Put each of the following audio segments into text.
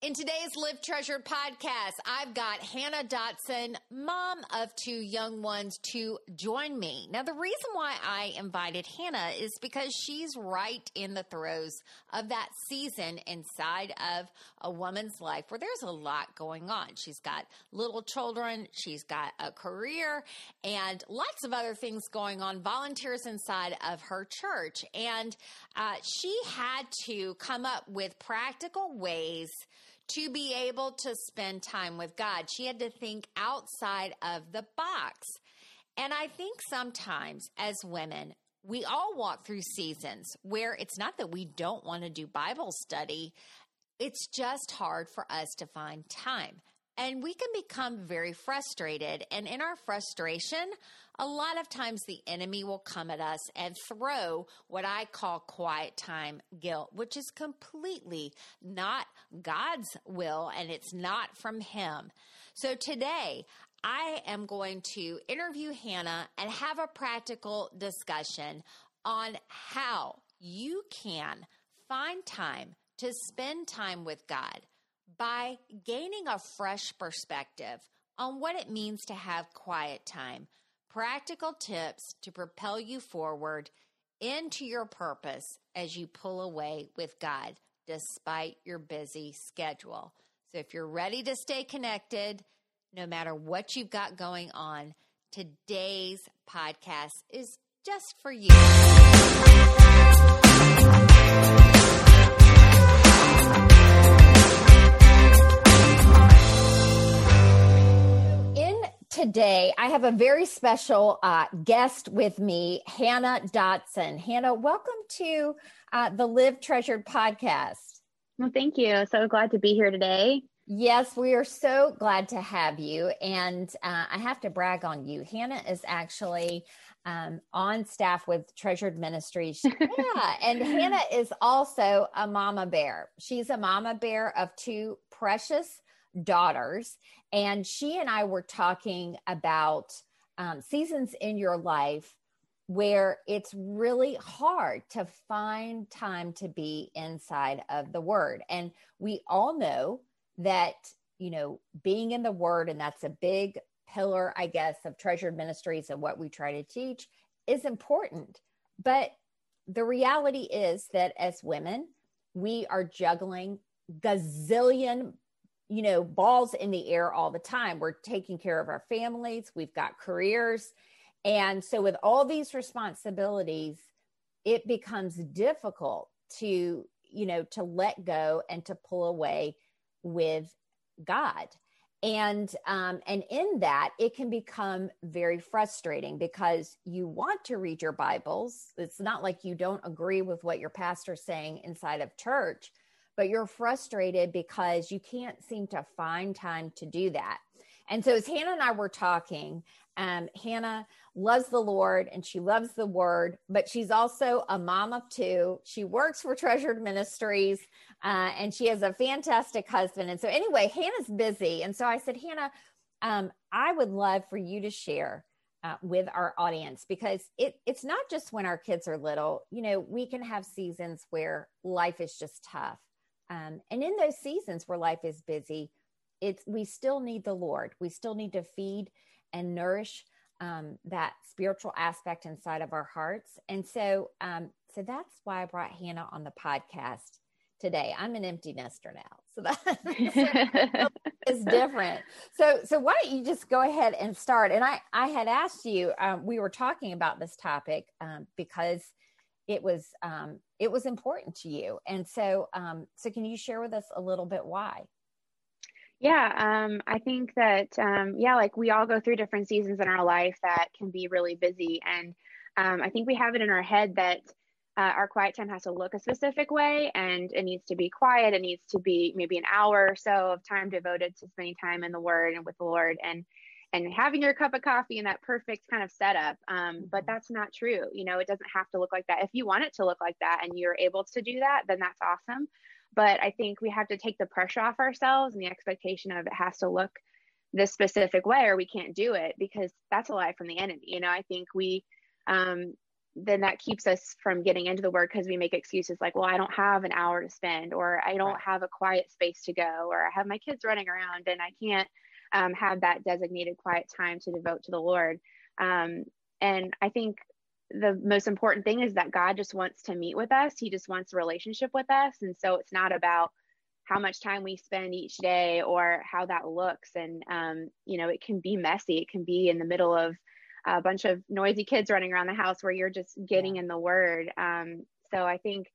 In today's Live Treasured podcast, I've got Hannah Dotson, mom of two young ones, to join me. Now, the reason why I invited Hannah is because she's right in the throes of that season inside of a woman's life where there's a lot going on. She's got little children, she's got a career, and lots of other things going on, volunteers inside of her church. And uh, she had to come up with practical ways to be able to spend time with God. She had to think outside of the box. And I think sometimes as women, we all walk through seasons where it's not that we don't want to do Bible study, it's just hard for us to find time. And we can become very frustrated. And in our frustration, a lot of times the enemy will come at us and throw what I call quiet time guilt, which is completely not God's will and it's not from Him. So today, I am going to interview Hannah and have a practical discussion on how you can find time to spend time with God by gaining a fresh perspective on what it means to have quiet time practical tips to propel you forward into your purpose as you pull away with God despite your busy schedule. So, if you're ready to stay connected, no matter what you've got going on, today's podcast is just for you. Today I have a very special uh, guest with me, Hannah Dotson. Hannah, welcome to uh, the Live Treasured podcast. Well, thank you. So glad to be here today. Yes, we are so glad to have you. And uh, I have to brag on you. Hannah is actually um, on staff with Treasured Ministries. Yeah. and Hannah is also a mama bear. She's a mama bear of two precious daughters. And she and I were talking about um, seasons in your life where it's really hard to find time to be inside of the word. And we all know that, you know, being in the word, and that's a big pillar, I guess, of treasured ministries and what we try to teach is important. But the reality is that as women, we are juggling gazillion you know, balls in the air all the time. We're taking care of our families, we've got careers. And so, with all these responsibilities, it becomes difficult to, you know, to let go and to pull away with God. And um, and in that, it can become very frustrating because you want to read your Bibles. It's not like you don't agree with what your pastor's saying inside of church, but you're frustrated because you can't seem to find time to do that. And so, as Hannah and I were talking, um, Hannah loves the Lord and she loves the word, but she's also a mom of two. She works for Treasured Ministries uh, and she has a fantastic husband. And so, anyway, Hannah's busy. And so I said, Hannah, um, I would love for you to share uh, with our audience because it, it's not just when our kids are little. You know, we can have seasons where life is just tough. Um, and in those seasons where life is busy, it's we still need the Lord. We still need to feed and nourish um, that spiritual aspect inside of our hearts. And so, um, so that's why I brought Hannah on the podcast today. I'm an empty nester now, so that is different. So, so why don't you just go ahead and start? And I, I had asked you. Um, we were talking about this topic um, because it was um, it was important to you. And so um, so can you share with us a little bit why? Yeah um, i think that um, yeah like we all go through different seasons in our life that can be really busy. And um, i think we have it in our head that uh, our quiet time has to look a specific way and it needs to be quiet. It needs to be maybe an hour or so of time devoted to spending time in the word and with the lord. And and having your cup of coffee in that perfect kind of setup. Um, but mm-hmm. that's not true. You know, it doesn't have to look like that. If you want it to look like that and you're able to do that, then that's awesome. But I think we have to take the pressure off ourselves and the expectation of it has to look this specific way or we can't do it because that's a lie from the enemy. You know, I think we, um, then that keeps us from getting into the word because we make excuses like, well, I don't have an hour to spend, or I don't have a quiet space to go, or I have my kids running around and I can't um, have that designated quiet time to devote to the Lord. Um, and I think the most important thing is that God just wants to meet with us. He just wants a relationship with us. And so it's not about how much time we spend each day or how that looks. And, um, you know, it can be messy. It can be in the middle of a bunch of noisy kids running around the house where you're just getting in the word. Um, so I think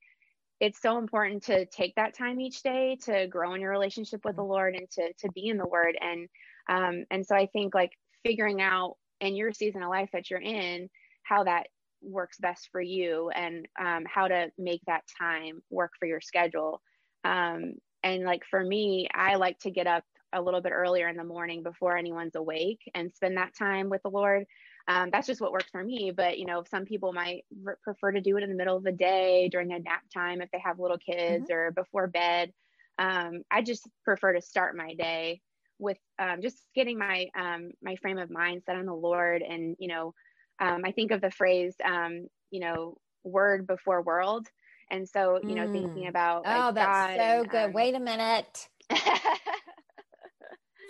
it's so important to take that time each day to grow in your relationship with the mm-hmm. Lord and to to be in the Word. And um, and so I think like figuring out in your season of life that you're in how that works best for you and um, how to make that time work for your schedule. Um, and like for me, I like to get up a little bit earlier in the morning before anyone's awake and spend that time with the Lord um, that's just what works for me but you know some people might r- prefer to do it in the middle of the day during a nap time if they have little kids mm-hmm. or before bed um, i just prefer to start my day with um, just getting my um, my frame of mind set on the lord and you know um, i think of the phrase um, you know word before world and so you know mm. thinking about like, oh that's God so and, good wait a minute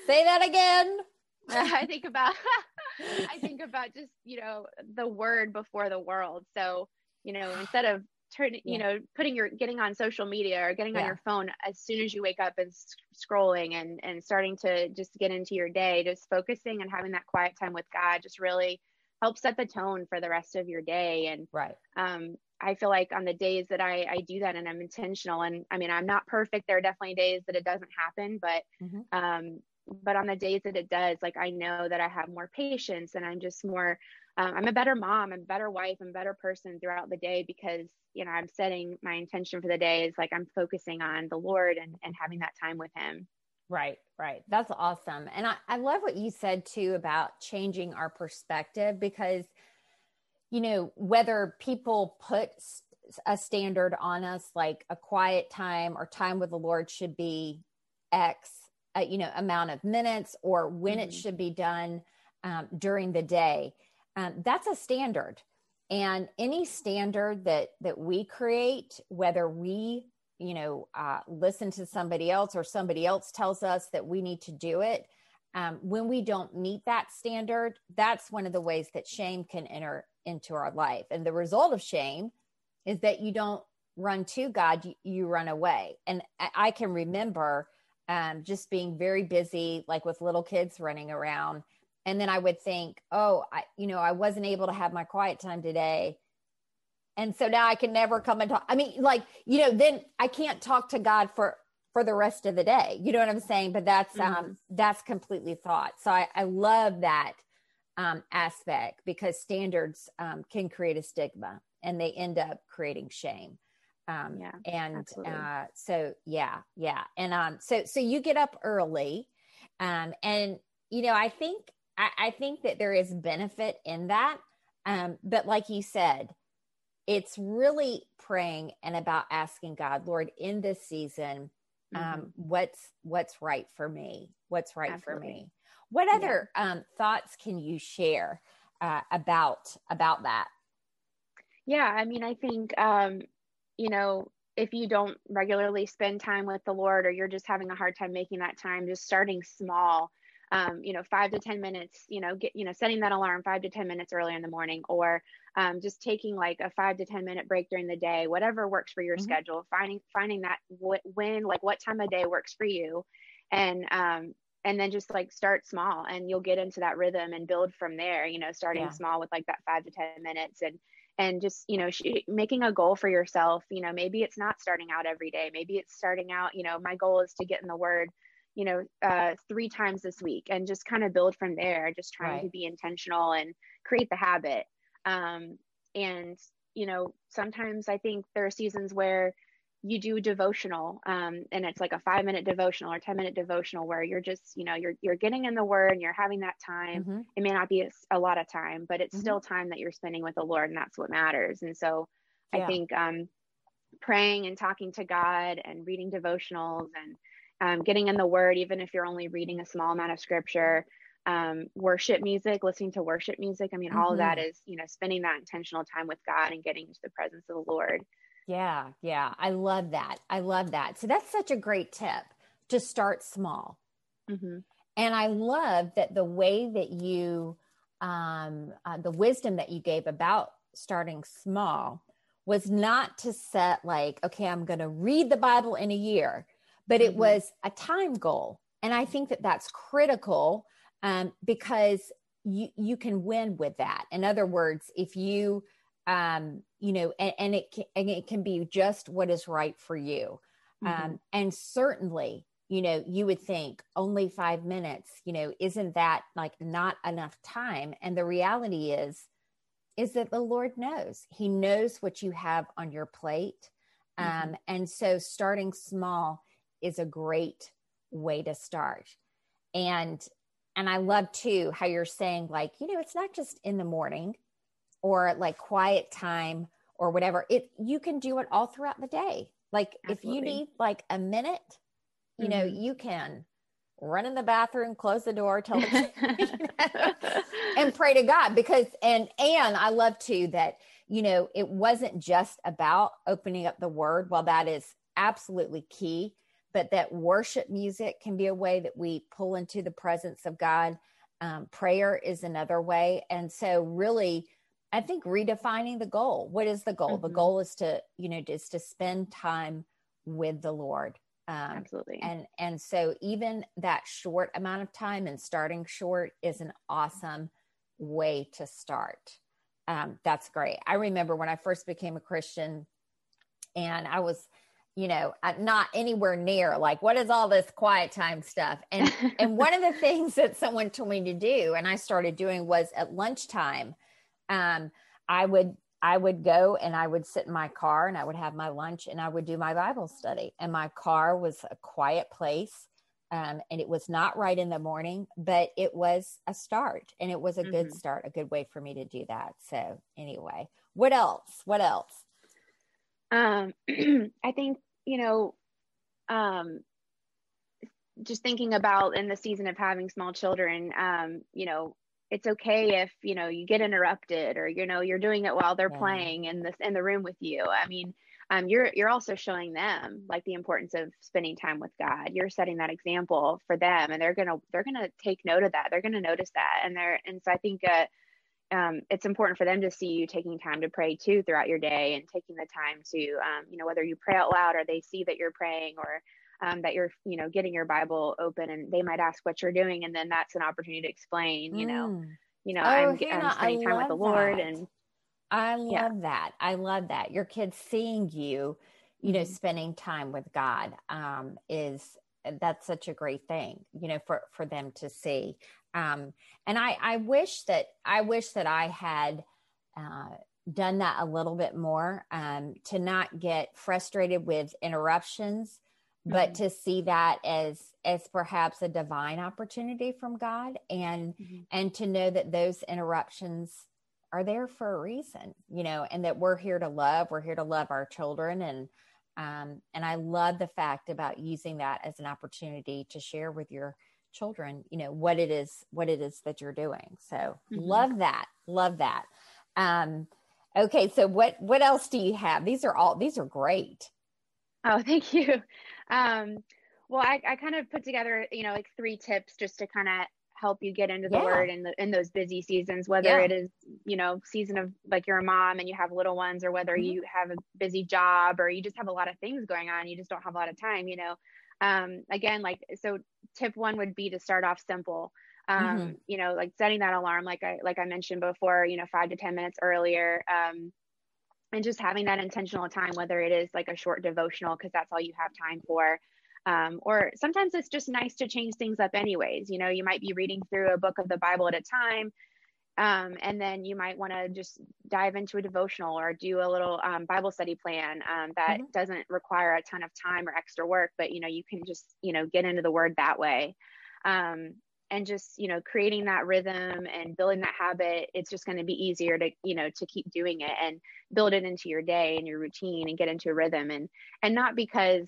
say that again I think about I think about just, you know, the word before the world. So, you know, instead of turning, yeah. you know, putting your getting on social media or getting yeah. on your phone as soon as you wake up and scrolling and and starting to just get into your day, just focusing and having that quiet time with God just really helps set the tone for the rest of your day and right um I feel like on the days that I, I do that and I'm intentional and I mean I'm not perfect there are definitely days that it doesn't happen but mm-hmm. um but on the days that it does like i know that i have more patience and i'm just more um, i'm a better mom i'm a better wife i'm a better person throughout the day because you know i'm setting my intention for the day is like i'm focusing on the lord and, and having that time with him. Right right. That's awesome. And I, I love what you said too about changing our perspective because you know whether people put a standard on us like a quiet time or time with the lord should be x uh, you know amount of minutes or when mm-hmm. it should be done um, during the day. Um, that's a standard. And any standard that that we create whether we you know uh, listen to somebody else or somebody else tells us that we need to do it um, when we don't meet that standard that's one of the ways that shame can enter into our life. And the result of shame is that you don't run to god you, you run away. And I, I can remember um, just being very busy, like with little kids running around. And then I would think, oh, I, you know, I wasn't able to have my quiet time today. And so now I can never come and talk. I mean, like, you know, then I can't talk to God for for the rest of the day. You know what I'm saying? But that's mm-hmm. um that's completely thought. So I, I love that um aspect because standards um can create a stigma and they end up creating shame um yeah and uh so yeah yeah and um so so you get up early um and you know i think I, I think that there is benefit in that um but like you said it's really praying and about asking god lord in this season um mm-hmm. what's what's right for me what's right Absolutely. for me what other yeah. um thoughts can you share uh, about about that yeah i mean i think um you know, if you don't regularly spend time with the Lord or you're just having a hard time making that time, just starting small, um, you know, five to 10 minutes, you know, get, you know, setting that alarm five to 10 minutes earlier in the morning or um, just taking like a five to 10 minute break during the day, whatever works for your mm-hmm. schedule, finding, finding that what, when, like what time of day works for you. And, um, and then just like start small and you'll get into that rhythm and build from there, you know, starting yeah. small with like that five to 10 minutes and, and just you know sh- making a goal for yourself you know maybe it's not starting out every day maybe it's starting out you know my goal is to get in the word you know uh, three times this week and just kind of build from there just trying right. to be intentional and create the habit um, and you know sometimes i think there are seasons where you do devotional um, and it's like a five minute devotional or 10 minute devotional where you're just you know you're you're getting in the word and you're having that time mm-hmm. it may not be a, a, lot of time but it's mm-hmm. still time that you're spending with the lord and that's what matters and so yeah. i think um, praying and talking to god and reading devotionals and um, getting in the word even if you're only reading a small amount of scripture um, worship music, listening to worship music. I mean, mm-hmm. all of that mm-hmm. you know, spending that intentional time with God and getting into the presence of the Lord. Yeah, yeah. I love that. I love that. So that's such a great tip to start small. Mm-hmm. And I love that the way that you, um, uh, the wisdom that you gave about starting small was not to set like, okay, I'm going to read the Bible in a year, but it mm-hmm. was a time goal. And I think that that's critical um, because you you can win with that. In other words, if you um, you know, and, and it can, and it can be just what is right for you. Mm-hmm. Um, and certainly, you know, you would think only five minutes, you know, isn't that like not enough time? And the reality is, is that the Lord knows. He knows what you have on your plate. Mm-hmm. Um, and so starting small is a great way to start. And and I love too how you're saying, like, you know, it's not just in the morning or like quiet time or whatever. It you can do it all throughout the day. Like Absolutely. if you need like a minute, you mm-hmm. know, you can run in the bathroom, close the door, tell the and pray to God because and and I love too that you know it wasn't just about opening up the word. while that is absolutely key but that worship music can be a way that we pull into the presence of God. Um, prayer is another way. And so, really, I think redefining the goal. What is the goal? Mm-hmm. The goal is to, you know, is to spend time with the Lord. Um, Absolutely. And and so even that short amount of time and starting short is an awesome way to start. Um, that's great. I remember when I first became a Christian, and I was you know not anywhere near like what is all this quiet time stuff and and one of the things that someone told me to do and i started doing was at lunchtime um i would i would go and i would sit in my car and i would have my lunch and i would do my bible study. And my car was a quiet place um, and it was not right in the morning but it was a start and it was a mm-hmm. good start a good way for me to do that. So anyway what else? What else? Um, I think, you know, um, just thinking about in the season of having small children, um, you know, it's okay if, you know, you get interrupted or, you know, you're doing it while they're yeah. playing in this, in the room with you. I mean, um, you're, you're also showing them like the importance of spending time with God. You're setting that example for them and they're going to, they're to take note of that. They're going to notice that. And they're, and so I think, uh, um, it's important for them to see you taking time to pray too throughout your day and taking the time to um, you know whether you pray out loud or they see that you're praying or um, that you're you know getting your bible open and they might ask what you're doing and then that's an opportunity to explain you know mm. you know oh, I'm, Hannah, I'm, spending time with the lord that. and i love yeah. that i love that your kids seeing you you know mm-hmm. spending time with god um, is that's such a great thing you know for for them to see um, and I, I wish that I wish that I had uh, done that a little bit more um, to not get frustrated with interruptions, but mm-hmm. to see that as as perhaps a divine opportunity from God, and mm-hmm. and to know that those interruptions are there for a reason, you know, and that we're here to love. We're here to love our children, and um, and I love the fact about using that as an opportunity to share with your children you know what it is what it is that you're doing so mm-hmm. love that love that um okay so what what else do you have these are all these are great oh thank you um well i, I kind of put together you know like three tips just to kind of help you get into the yeah. word in the in those busy seasons whether yeah. it is you know season of like you're a mom and you have little ones or whether mm-hmm. you have a busy job or you just have a lot of things going on you just don't have a lot of time you know um, again, like, so tip one would be to start off simple. Um, mm-hmm. you know, like setting that alarm, like I, like I mentioned before, you know, five to 10 minutes earlier. Um, and just having that intentional time, whether it is like a short devotional, cause that's all you have time for. Um, or sometimes it's just nice to change things up anyways. You know, you might be reading through a book of the Bible at a time um, and then you might want to just dive into a devotional or do a little um, Bible study plan um, that mm-hmm. doesn't require a ton of time or extra work, but you know you can just you know get into the Word that way, um, and just you know creating that rhythm and building that habit. It's just going to be easier to you know to keep doing it and build it into your day and your routine and get into a rhythm and and not because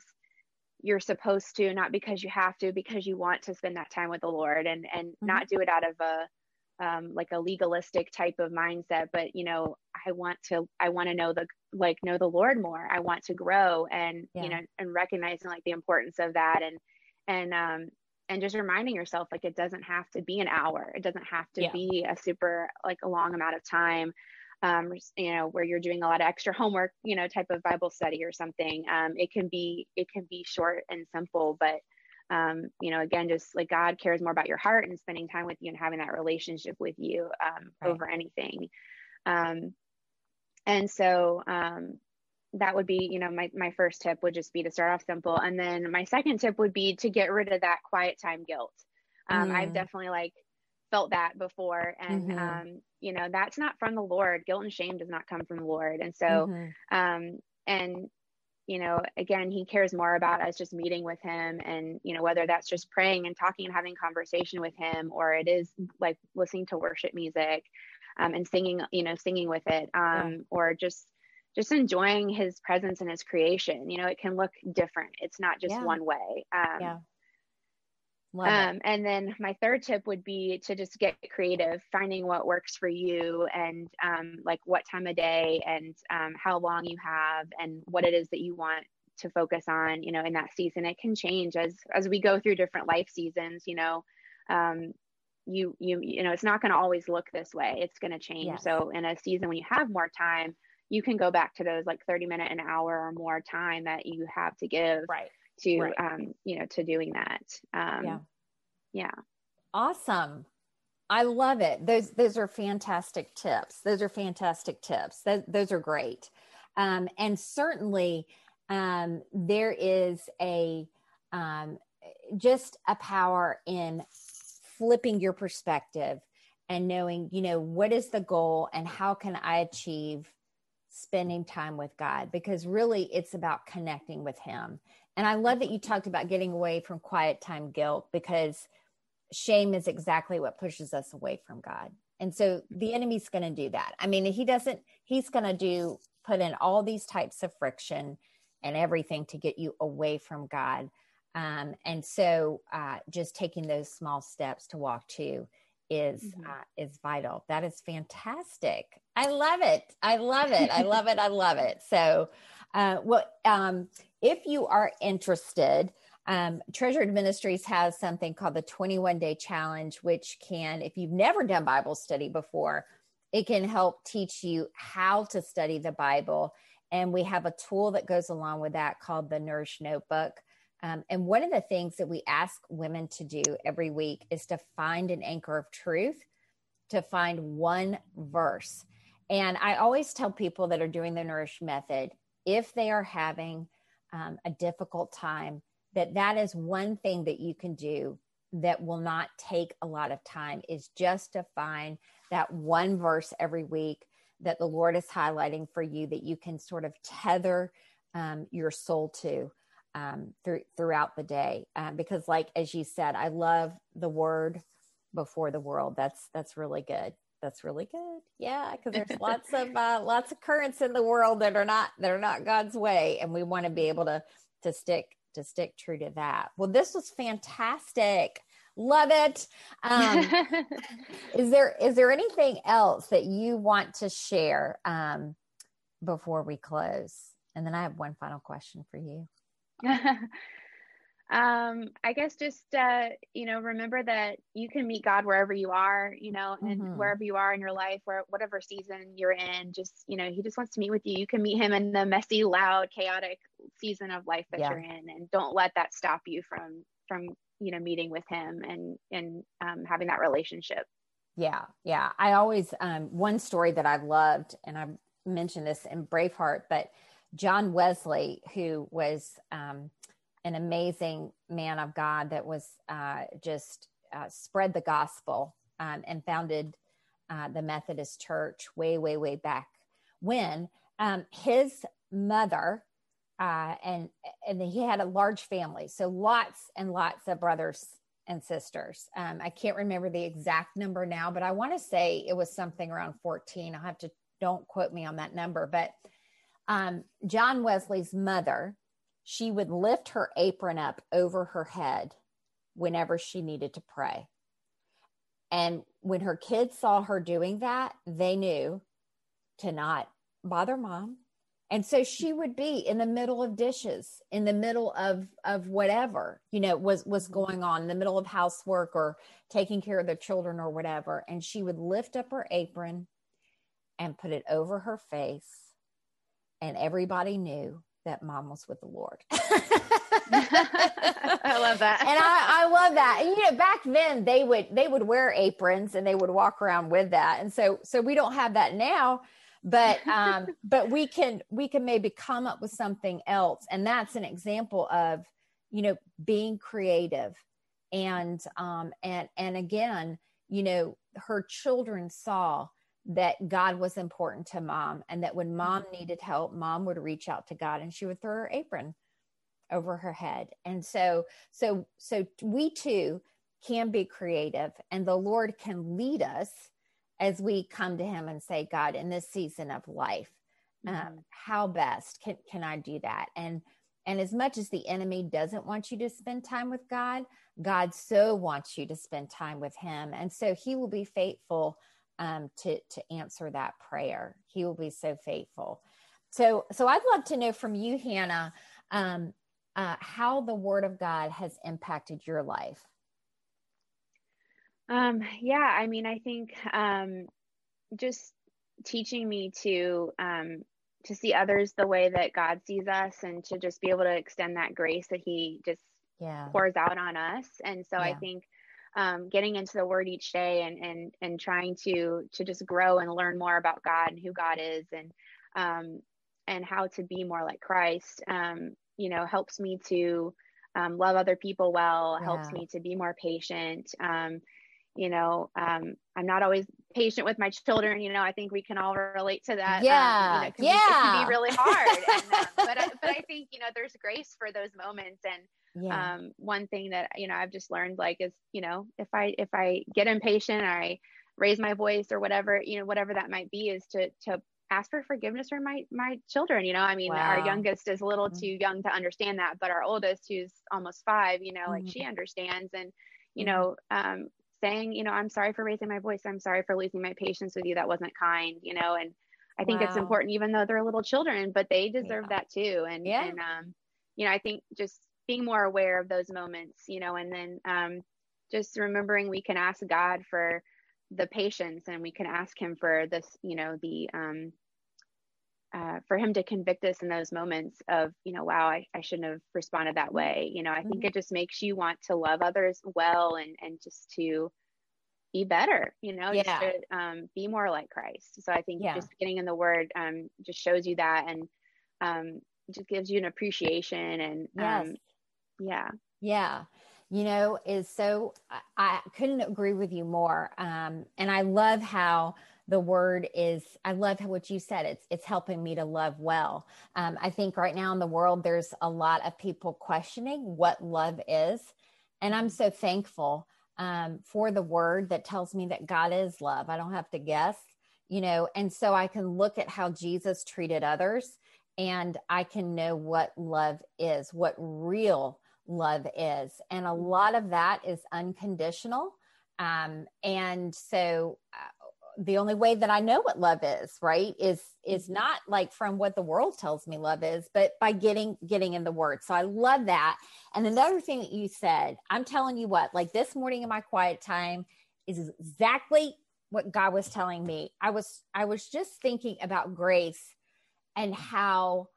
you're supposed to, not because you have to, because you want to spend that time with the Lord and and mm-hmm. not do it out of a um, like a legalistic type of mindset, but you know, I want to, I want to know the, like, know the Lord more. I want to grow and, yeah. you know, and recognizing like the importance of that and, and, um, and just reminding yourself like it doesn't have to be an hour. It doesn't have to yeah. be a super like a long amount of time. Um, you know, where you're doing a lot of extra homework, you know, type of Bible study or something. Um, it can be, it can be short and simple, but um, you know, again, just like God cares more about your heart and spending time with you and having that relationship with you um, right. over anything. Um, and so um, that would be, you know, my, my first tip would just be to start off simple. And then my second tip would be to get rid of that quiet time guilt. Um, mm. I've definitely like felt that before. And, mm-hmm. um, you know, that's not from the Lord. Guilt and shame does not come from the Lord. And so, mm-hmm. um, and you know, again, he cares more about us just meeting with him and, you know, whether that's just praying and talking and having conversation with him, or it is like listening to worship music um, and singing, you know, singing with it, um, yeah. or just, just enjoying his presence and his creation. You know, it can look different. It's not just yeah. one way. Um, yeah. Um, and then my third tip would be to just get creative, finding what works for you and um, like what time of day and um, how long you have and what it is that you want to focus on, you know, in that season. It can change as as we go through different life seasons, you know. Um, you you you know, it's not going to always look this way. It's going to change. Yes. So in a season when you have more time, you can go back to those like 30 minute an hour or more time that you have to give right. to right. um you know to doing that. Um yeah. yeah. Awesome. I love it. Those those are fantastic tips. Those are fantastic tips. Those, those are great. Um and certainly um there is a um just a power in flipping your perspective and knowing you know what is the goal and how can i achieve spending time with God because really it's about connecting with Him. And I love that you talked about getting away from quiet time guilt because shame is exactly what pushes us away from God. And so the enemy's going to do that. I mean, he doesn't, he's going to do, put in all these types of friction and everything to get you away from God. Um, and so uh, just taking those small steps to walk to is mm-hmm. uh, is vital. That is fantastic. I love it. I love it. I love it. I love it. So, uh, well, um, if you are interested, um, Treasured Ministries has something called the 21 Day Challenge, which can, if you've never done Bible study before, it can help teach you how to study the Bible. And we have a tool that goes along with that called the Nourish Notebook. Um, and one of the things that we ask women to do every week is to find an anchor of truth, to find one verse. And I always tell people that are doing the Nourish Method if they are having um, a difficult time, that that is one thing that you can do that will not take a lot of time is just to find that one verse every week that the Lord is highlighting for you that you can sort of tether um, your soul to um, through, throughout the day. Um, because, like as you said, I love the word before the world. That's that's really good. That's really good. Yeah, because there's lots of uh, lots of currents in the world that are not that are not God's way, and we want to be able to to stick to stick true to that. Well, this was fantastic. Love it. Um, is there is there anything else that you want to share um, before we close? And then I have one final question for you. um i guess just uh you know remember that you can meet god wherever you are you know and mm-hmm. wherever you are in your life where whatever season you're in just you know he just wants to meet with you you can meet him in the messy loud chaotic season of life that yeah. you're in and don't let that stop you from from you know meeting with him and and um, having that relationship yeah yeah i always um one story that i loved and i mentioned this in braveheart but John Wesley, who was um, an amazing man of God that was uh, just uh, spread the gospel um, and founded uh, the Methodist Church way, way, way back when. Um, his mother uh, and and he had a large family, so lots and lots of brothers and sisters. Um, I can't remember the exact number now, but I want to say it was something around fourteen. I'll have to don't quote me on that number, but um, John Wesley's mother she would lift her apron up over her head whenever she needed to pray. And when her kids saw her doing that, they knew to not bother mom. And so she would be in the middle of dishes, in the middle of of whatever, you know, was was going on, in the middle of housework or taking care of the children or whatever. And she would lift up her apron and put it over her face. And everybody knew that mom was with the Lord. I love that. and I, I love that. And you know, back then they would they would wear aprons and they would walk around with that. And so so we don't have that now, but um but we can we can maybe come up with something else. And that's an example of, you know, being creative. And um and and again, you know, her children saw that God was important to mom and that when mom mm-hmm. needed help, mom would reach out to God and she would throw her apron over her head. And so, so, so we too can be creative and the Lord can lead us as we come to him and say, God, in this season of life, um, mm-hmm. um, how best can, can I do that? And, and as much as the enemy doesn't want you to spend time with God, God so wants you to spend time with him. And so he will be faithful um, to to answer that prayer. He will be so faithful. So so I'd love to know from you, Hannah, um, uh, how the Word of God has impacted your life. Um, yeah, I mean, I think um, just teaching me to um, to see others the way that God sees us, and to just be able to extend that grace that He just yeah. pours out on us. And so yeah. I think um, getting into the word each day and and and trying to to just grow and learn more about God and who God is and um, and how to be more like Christ, um, you know, helps me to um, love other people well, yeah. helps me to be more patient. Um, you know, um, I'm not always patient with my children. You know, I think we can all relate to that. Yeah, you know, it yeah. Be, it can be really hard. and, uh, but I, but I think you know, there's grace for those moments and yeah. um, one thing that you know i've just learned like is you know if i if i get impatient or i raise my voice or whatever you know whatever that might be is to to ask for forgiveness for my my children you know i mean wow. our youngest is a little mm-hmm. too young to understand that but our oldest who's almost five you know mm-hmm. like she understands and you mm-hmm. know um saying you know i'm sorry for raising my voice i'm sorry for losing my patience with you that wasn't kind you know and i think wow. it's important even though they're little children but they deserve yeah. that too and yeah. and um you know i think just being more aware of those moments, you know, and then um, just remembering we can ask God for the patience and we can ask Him for this, you know, the um, uh, for Him to convict us in those moments of, you know, wow, I, I shouldn't have responded that way. You know, I mm-hmm. think it just makes you want to love others well and and just to be better, you know, yeah. just to um, be more like Christ. So I think yeah. just getting in the Word um, just shows you that and um, just gives you an appreciation and yes. Yeah. Yeah. You know is so i, I couldn't agree with you more um, and i love how the word is i love what you said it's it's helping me to love well. Um, i think right now in the world there's a lot of people questioning what love is and i'm so thankful um, for the word that tells me that god is love. I don't have to guess you know and so i can look at how jesus treated others and i can know what love is what real love is. And a lot of that is unconditional. Um, and so uh, the only way that I know what love is, right, is is mm-hmm. not like from what the world tells me love is, but by getting getting in the word. So I love that. And another thing that you said, I'm telling you what, like this morning in my quiet time is exactly what God was telling me. I was I was just thinking about grace and how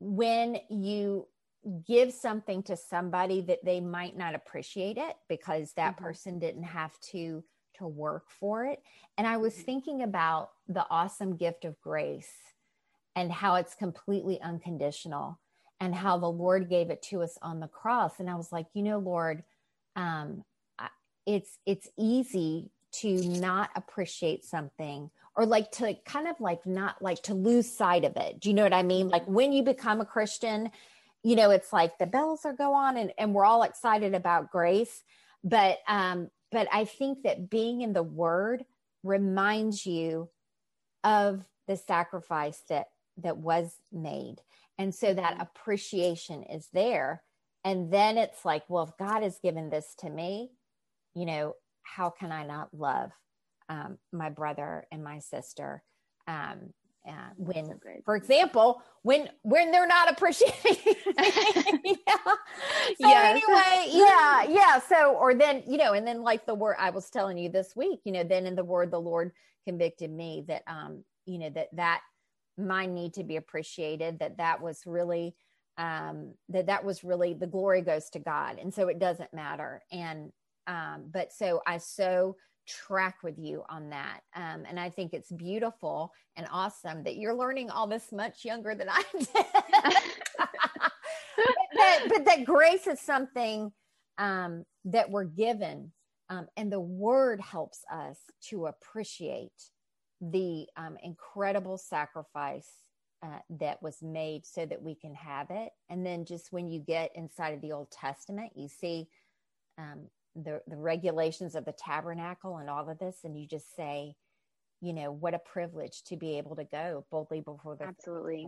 when you give something to somebody that they might not appreciate it because that mm-hmm. person didn't have to to work for it. And i was mm-hmm. thinking about the awesome gift of grace and how it's completely unconditional and how the lord gave it to us on the cross. And i was like you know lord um it's it's easy to not appreciate something or like to kind of like not like to lose sight of it. Do you know what i mean? Like when you become a christian you know it's like the bells are go on and, and we're all excited about grace but um but i think that being in the word reminds you of the sacrifice that that was made And so that mm-hmm. appreciation is there. And then it's like, well, if God has given this to me, you know, how can I not love um, my brother and my sister? Um, uh, when, so for example, when when they're not appreciating. yeah. So yes. anyway, yeah, yeah. So or then you know, and then like the word I was telling you this week, you know, then in the word the Lord convicted me that um, you know, that that my need to be appreciated, that that was really um that that was really the glory goes to God, and so it doesn't matter. And um, but so I so track with you on that. Um, and I think it's beautiful and awesome that you're learning all this much younger than I did. but, that, but, that, grace is something um, that we're given. Um, and the word helps us to appreciate the um, incredible sacrifice uh, that was made so that we can have it. And then just when you get inside of the Old Testament, you see um, the the regulations of the tabernacle and all of this and you just say you know what a privilege to be able to go boldly before the absolutely.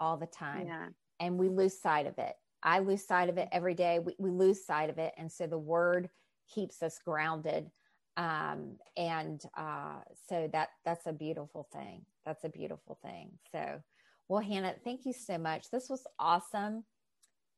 all the time. Yeah. and we lose sight of it. I lose sight of it every day. We, we lose sight of it. And so the word keeps us grounded. Um, and uh, so that that's a beautiful thing. That's a beautiful thing. So well hannah thank you so much. This was awesome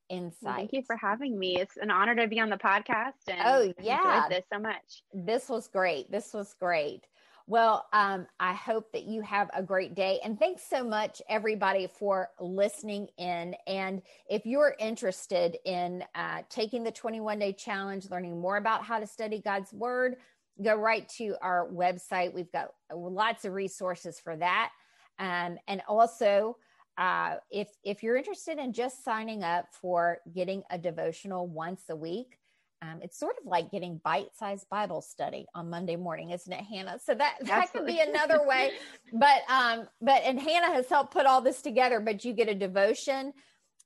insight. Thank you for having me. It's an honor to be on the podcast. And oh yeah, this so much. This was great. This was great. Well, um, I hope that you have a great day. And thanks so much, everybody, for listening in. And if you're interested in uh, taking the 21 day challenge, learning more about how to study God's Word, go right to our website. We've got lots of resources for that. Um, and also, uh, if if you're interested in just signing up for getting a devotional once a week, um, it's sort of like getting bite-sized Bible study on Monday morning, isn't it, Hannah? So that that could be another way. but um, but and Hannah has helped put all this together. But you get a devotion,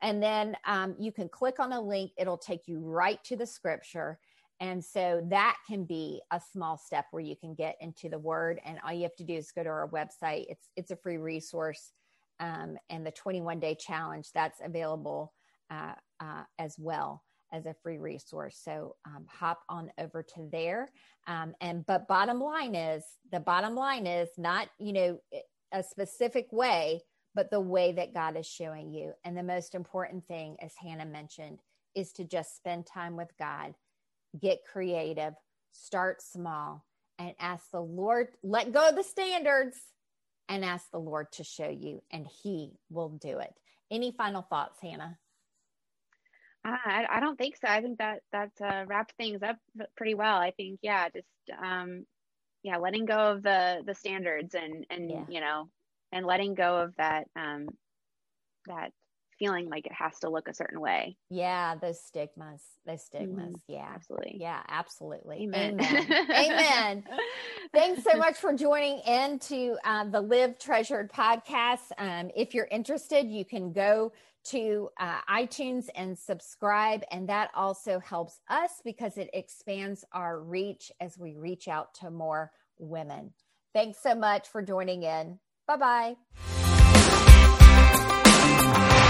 and then um, you can click on a link. It'll take you right to the scripture. And so that can be a small step where you can get into the word. And all you have to do is go to our website. It's it's a free resource um, and the 21 day challenge that's available uh, uh, as well as a free resource. So um, hop on over to there. Um, and but bottom line is the bottom line is not you know a specific way, but the way that God is showing you. And the most important thing, as Hannah mentioned, is to just spend time with God, get creative, start small, and ask the Lord. Let go of the standards and ask the Lord to show you, and He will do it. Any final thoughts, Hannah? I, I don't think so. I think that that uh, wrapped things up pretty well. I think, yeah, just um, yeah, letting go of the the standards and and yeah. you know, and letting go of that um, that feeling like it has to look a certain way. Yeah, those stigmas, those stigmas. Mm-hmm. Yeah, absolutely. Yeah, absolutely. Amen. Amen. Amen. Thanks so much for joining in to uh, the Live Treasured podcast. Um, if you're interested, you can go to uh, iTunes and subscribe. And that also helps us because it expands our reach as we reach out to more women. Thanks so much for joining in. Bye bye.